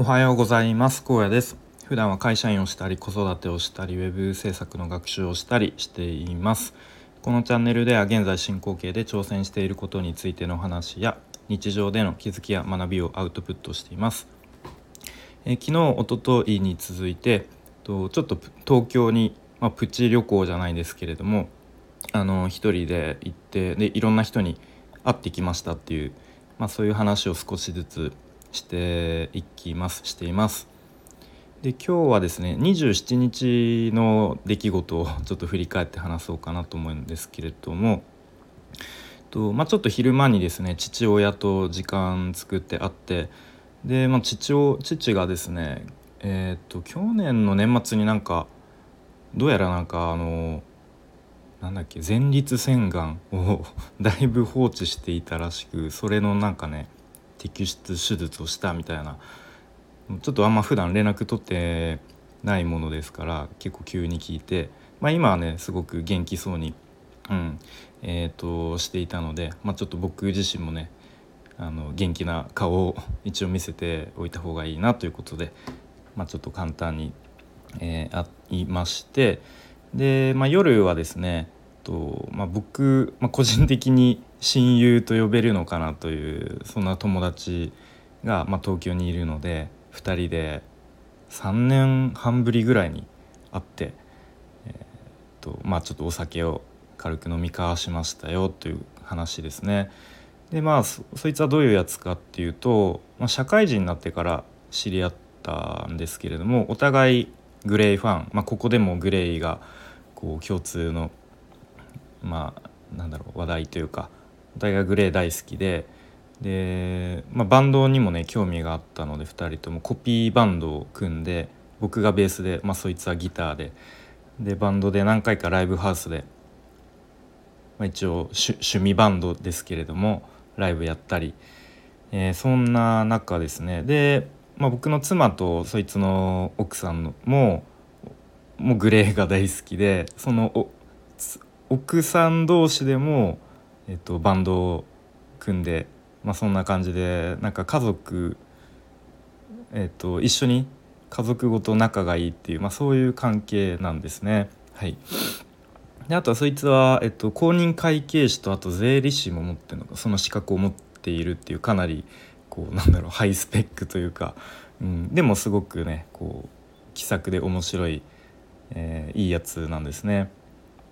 おはようございます。高野です。普段は会社員をしたり子育てをしたりウェブ制作の学習をしたりしています。このチャンネルでは現在進行形で挑戦していることについての話や日常での気づきや学びをアウトプットしています。え昨日おとといに続いてとちょっと東京に、まあ、プチ旅行じゃないですけれどもあの一人で行ってでいろんな人に会ってきましたっていう、まあ、そういう話を少しずつしていきますしています。で今日はですね27日の出来事を ちょっと振り返って話そうかなと思うんですけれどもと、まあ、ちょっと昼間にですね父親と時間作って会ってで、まあ、父を父がですねえっ、と去年の年末になんかどうやらなんかあのなんだっけ前立腺がんを だいぶ放置していたらしくそれのなんかね摘出手術をしたみたいな。ちょっとあんま普段連絡取ってないものですから結構急に聞いて、まあ、今はねすごく元気そうに、うんえーと、していたので、まあ、ちょっと僕自身もねあの元気な顔を 一応見せておいた方がいいなということで、まあ、ちょっと簡単に、えー、会いまして。で、まあ、夜はですねと、まあ、僕、まあ、個人的に親友と呼べるのかなというそんな友達が、まあ、東京にいるので2人で3年半ぶりぐらいに会って、えー、っとまあ、ちょっとお酒を軽く飲み交わしましたよという話ですね。でまあそいつはどういうやつかっていうと、まあ、社会人になってから知り合ったんですけれどもお互いグレイファン、まあ、ここでもグレイがこう共通のまあなんだろう話題というかお互いがグレー大好きでで、まあ、バンドにもね興味があったので2人ともコピーバンドを組んで僕がベースで、まあ、そいつはギターででバンドで何回かライブハウスで、まあ、一応趣味バンドですけれどもライブやったり、えー、そんな中ですね。で、まあ、僕の妻とそいつの奥さんのももうグレーが大好きでその奥さん同士でも、えっと、バンドを組んで、まあ、そんな感じでなんか家族、えっと、一緒に家族ごと仲がいいっていう、まあ、そういう関係なんですね。はい、であとはそいつは、えっと、公認会計士とあと税理士も持ってるのかその資格を持っているっていうかなりこうなんだろうハイスペックというか、うん、でもすごくねこう気さくで面白い、えー、いいやつなんですね。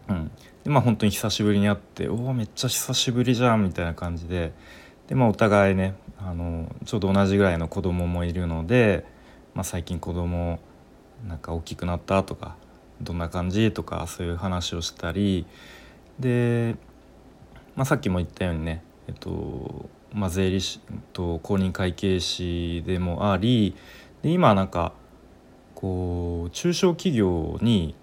うん、でまあ本当に久しぶりに会って「おおめっちゃ久しぶりじゃん」みたいな感じで。で、まあ、お互いねあのちょうど同じぐらいの子供もいるので、まあ、最近子供なんか大きくなったとかどんな感じとかそういう話をしたり。で、まあ、さっきも言ったようにねえっとまあ、税理士と公認会計士でもありで今なんかこう中小企業に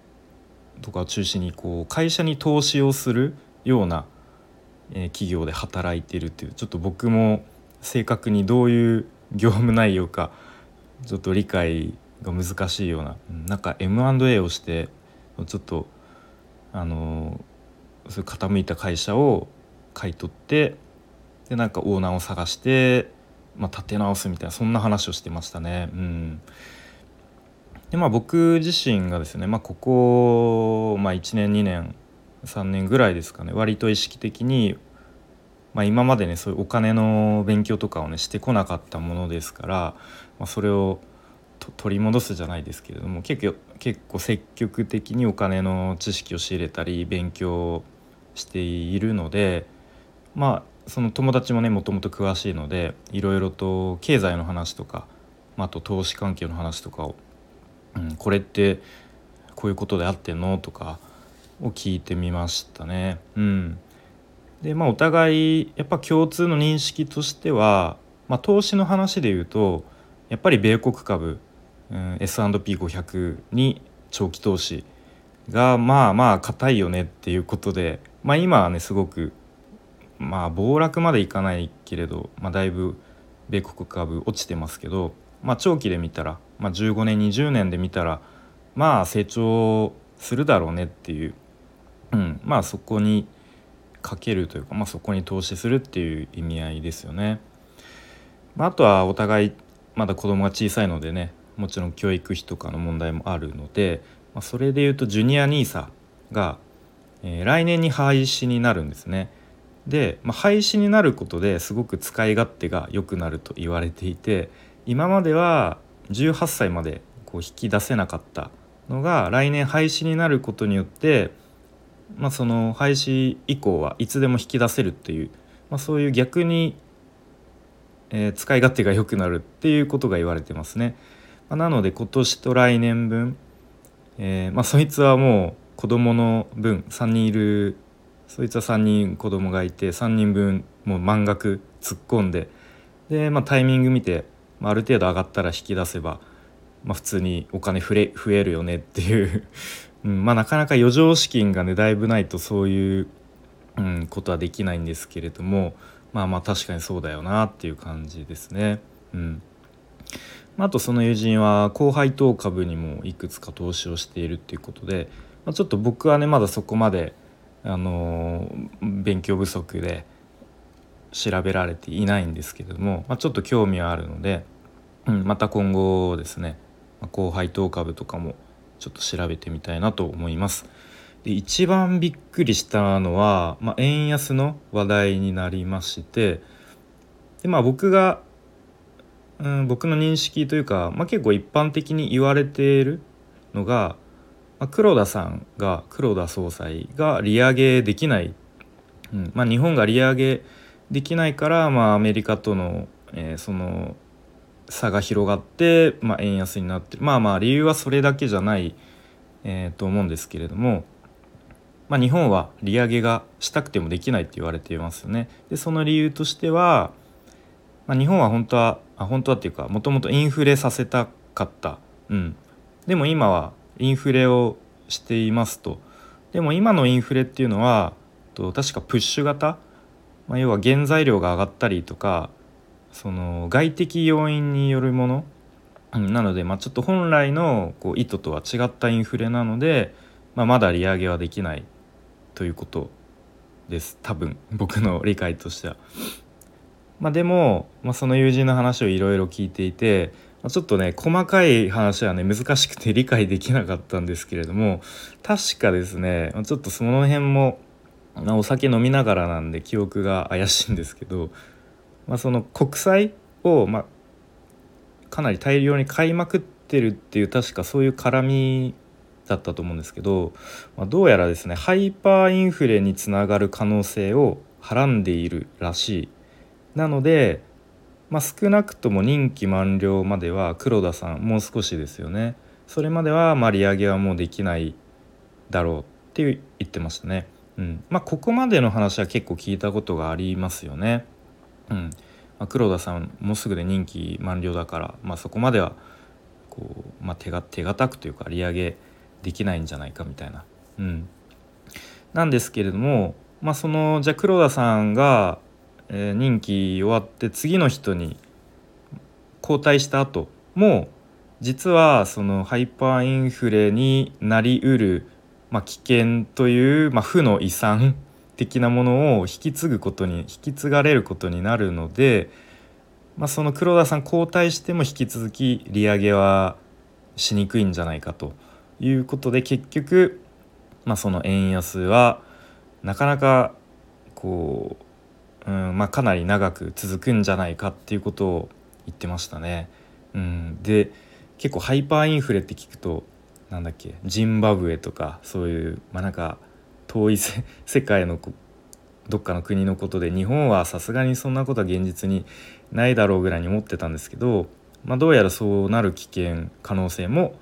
とかを中心にこう会社に投資をするような、え企業で働いてるっていうちょっと僕も正確にどういう業務内容かちょっと理解が難しいようななんか M&A をしてちょっとあのそういう傾いた会社を買い取ってでなんかオーナーを探して、まあ、立て直すみたいなそんな話をしてましたね。うんでまあ僕自身がですね、まあ、ここ、まあ、1年2年3年ぐらいですかね割と意識的に、まあ、今までねそういうお金の勉強とかをねしてこなかったものですから、まあ、それを取り戻すじゃないですけれども結構結構積極的にお金の知識を仕入れたり勉強しているのでまあその友達もねもともと詳しいのでいろいろと経済の話とか、まあ、あと投資関係の話とかをうん、これってこういうことであってんのとかを聞いてみましたね。うん、でまあお互いやっぱ共通の認識としては、まあ、投資の話で言うとやっぱり米国株、うん、S&P500 に長期投資がまあまあ硬いよねっていうことで、まあ、今はねすごくまあ暴落までいかないけれど、まあ、だいぶ米国株落ちてますけど、まあ、長期で見たらまあ、15年20年で見たらまあ成長するだろうねっていう、うん、まあそこにかけるというか、まあ、そこに投資するっていう意味合いですよね。まあ、あとはお互いまだ子供が小さいのでねもちろん教育費とかの問題もあるので、まあ、それでいうとジュニア NISA が、えー、来年に廃止になるんですね。で、まあ、廃止になることですごく使い勝手が良くなると言われていて今までは18歳までこう引き出せなかったのが来年廃止になることによって、まあ、その廃止以降はいつでも引き出せるっていう、まあ、そういう逆に、えー、使い勝手が良くなるっていうことが言われてますね。まあ、なので今年と来年分、えー、まあ、そいつはもう子供の分3人いるそいつは3人子供がいて3人分もう満額突っ込んでで、まあ、タイミング見て、まあ、ある程度上がったら引き出せば、まあ、普通にお金増え増えるよねっていう うんまあ、なかなか余剰資金がねだいぶないとそういう、うん、ことはできないんですけれどもまあまあ確かにそうだよなっていう感じですね。うんあとその友人は高配当株にもいくつか投資をしているっていうことで、まあ、ちょっと僕はねまだそこまであの勉強不足で調べられていないんですけれども、まあ、ちょっと興味はあるので、うん、また今後ですね、まあ、高配当株とかもちょっと調べてみたいなと思います。で一番びっくりしたのは、まあ、円安の話題になりましてで、まあ、僕が、うん、僕の認識というか、まあ、結構一般的に言われているのがまあ、黒田さんが黒田総裁が利上げできない、うんまあ、日本が利上げできないから、まあ、アメリカとの,、えー、その差が広がって、まあ、円安になってるまあまあ理由はそれだけじゃない、えー、と思うんですけれども、まあ、日本は利上げがしたくてもできないって言われていますよね。でその理由としては、まあ、日本は本当はあ本当はっていうかもともとインフレさせたかった、うん、でも今はインフレをしていますと。でも今のインフレっていうのはと確かプッシュ型、まあ、要は原材料が上がったりとかその外的要因によるものなので、まあ、ちょっと本来のこう意図とは違ったインフレなので、まあ、まだ利上げはできないということです多分僕の理解としては。まあ、でも、まあ、その友人の話をいろいろ聞いていてまちょっとね細かい話はね難しくて理解できなかったんですけれども確かですねまちょっとその辺もお酒飲みながらなんで記憶が怪しいんですけど、まあ、その国債を、ま、かなり大量に買いまくってるっていう確かそういう絡みだったと思うんですけど、まあ、どうやらですねハイパーインフレにつながる可能性をはらんでいるらしい。なのでまあ、少なくとも任期満了までは黒田さんもう少しですよねそれまではま利上げはもうできないだろうって言ってましたね。うんまあ、ここまでの話は結構聞いたことがありますよね。うんまあ、黒田さんもうすぐで任期満了だから、まあ、そこまではこう、まあ、手が手堅くというか利上げできないんじゃないかみたいな。うん、なんですけれども、まあ、そのじゃあ黒田さんがえー、任期終わって次の人に交代した後も実はそのハイパーインフレになりうる、まあ、危険という、まあ、負の遺産的なものを引き継ぐことに引き継がれることになるので、まあ、その黒田さん交代しても引き続き利上げはしにくいんじゃないかということで結局、まあ、その円安はなかなかこううんまあ、かなり長く続くんじゃないかっていうことを言ってましたね。うん、で結構ハイパーインフレって聞くとなんだっけジンバブエとかそういうまあなんか遠い世界のどっかの国のことで日本はさすがにそんなことは現実にないだろうぐらいに思ってたんですけど、まあ、どうやらそうなる危険可能性も、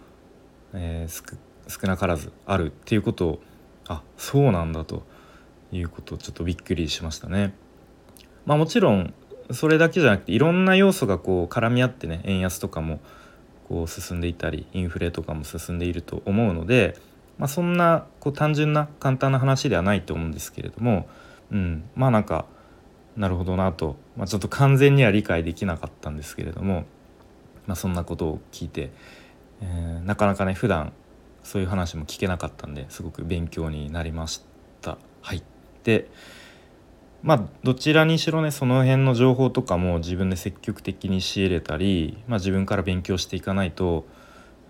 えー、少なからずあるっていうことをあそうなんだということをちょっとびっくりしましたね。まあ、もちろんそれだけじゃなくていろんな要素がこう絡み合ってね円安とかもこう進んでいたりインフレとかも進んでいると思うので、まあ、そんなこう単純な簡単な話ではないと思うんですけれども、うん、まあなんかなるほどなと、まあ、ちょっと完全には理解できなかったんですけれども、まあ、そんなことを聞いて、えー、なかなかね普段そういう話も聞けなかったんですごく勉強になりました。はい、でまあどちらにしろねその辺の情報とかも自分で積極的に仕入れたり、まあ、自分から勉強していかないと、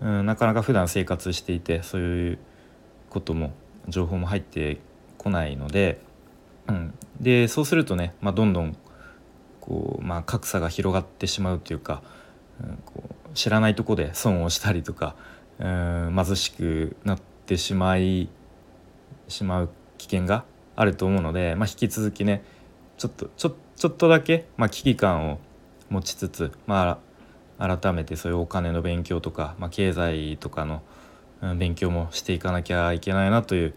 うん、なかなか普段生活していてそういうことも情報も入ってこないので、うん、でそうするとね、まあ、どんどんこう、まあ、格差が広がってしまうというか、うん、こう知らないとこで損をしたりとか、うん、貧しくなってしまいしまう危険があると思うので、まあ、引き続きねちょっとちょちょっとだけ、まあ、危機感を持ちつつ、まあ、改めてそういうお金の勉強とか、まあ、経済とかの勉強もしていかなきゃいけないなという、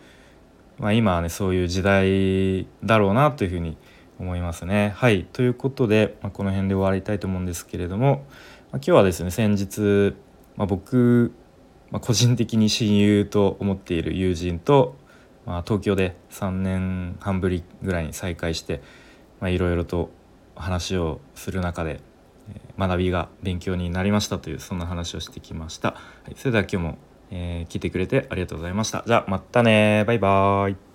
まあ、今はねそういう時代だろうなというふうに思いますね。はいということで、まあ、この辺で終わりたいと思うんですけれども、まあ、今日はですね先日、まあ、僕、まあ、個人的に親友と思っている友人とまあ、東京で3年半ぶりぐらいに再会していろいろと話をする中で学びが勉強になりましたというそんな話をしてきました。はい、それでは今日も、えー、聞いてくれてありがとうございました。じゃあまたねバイバーイ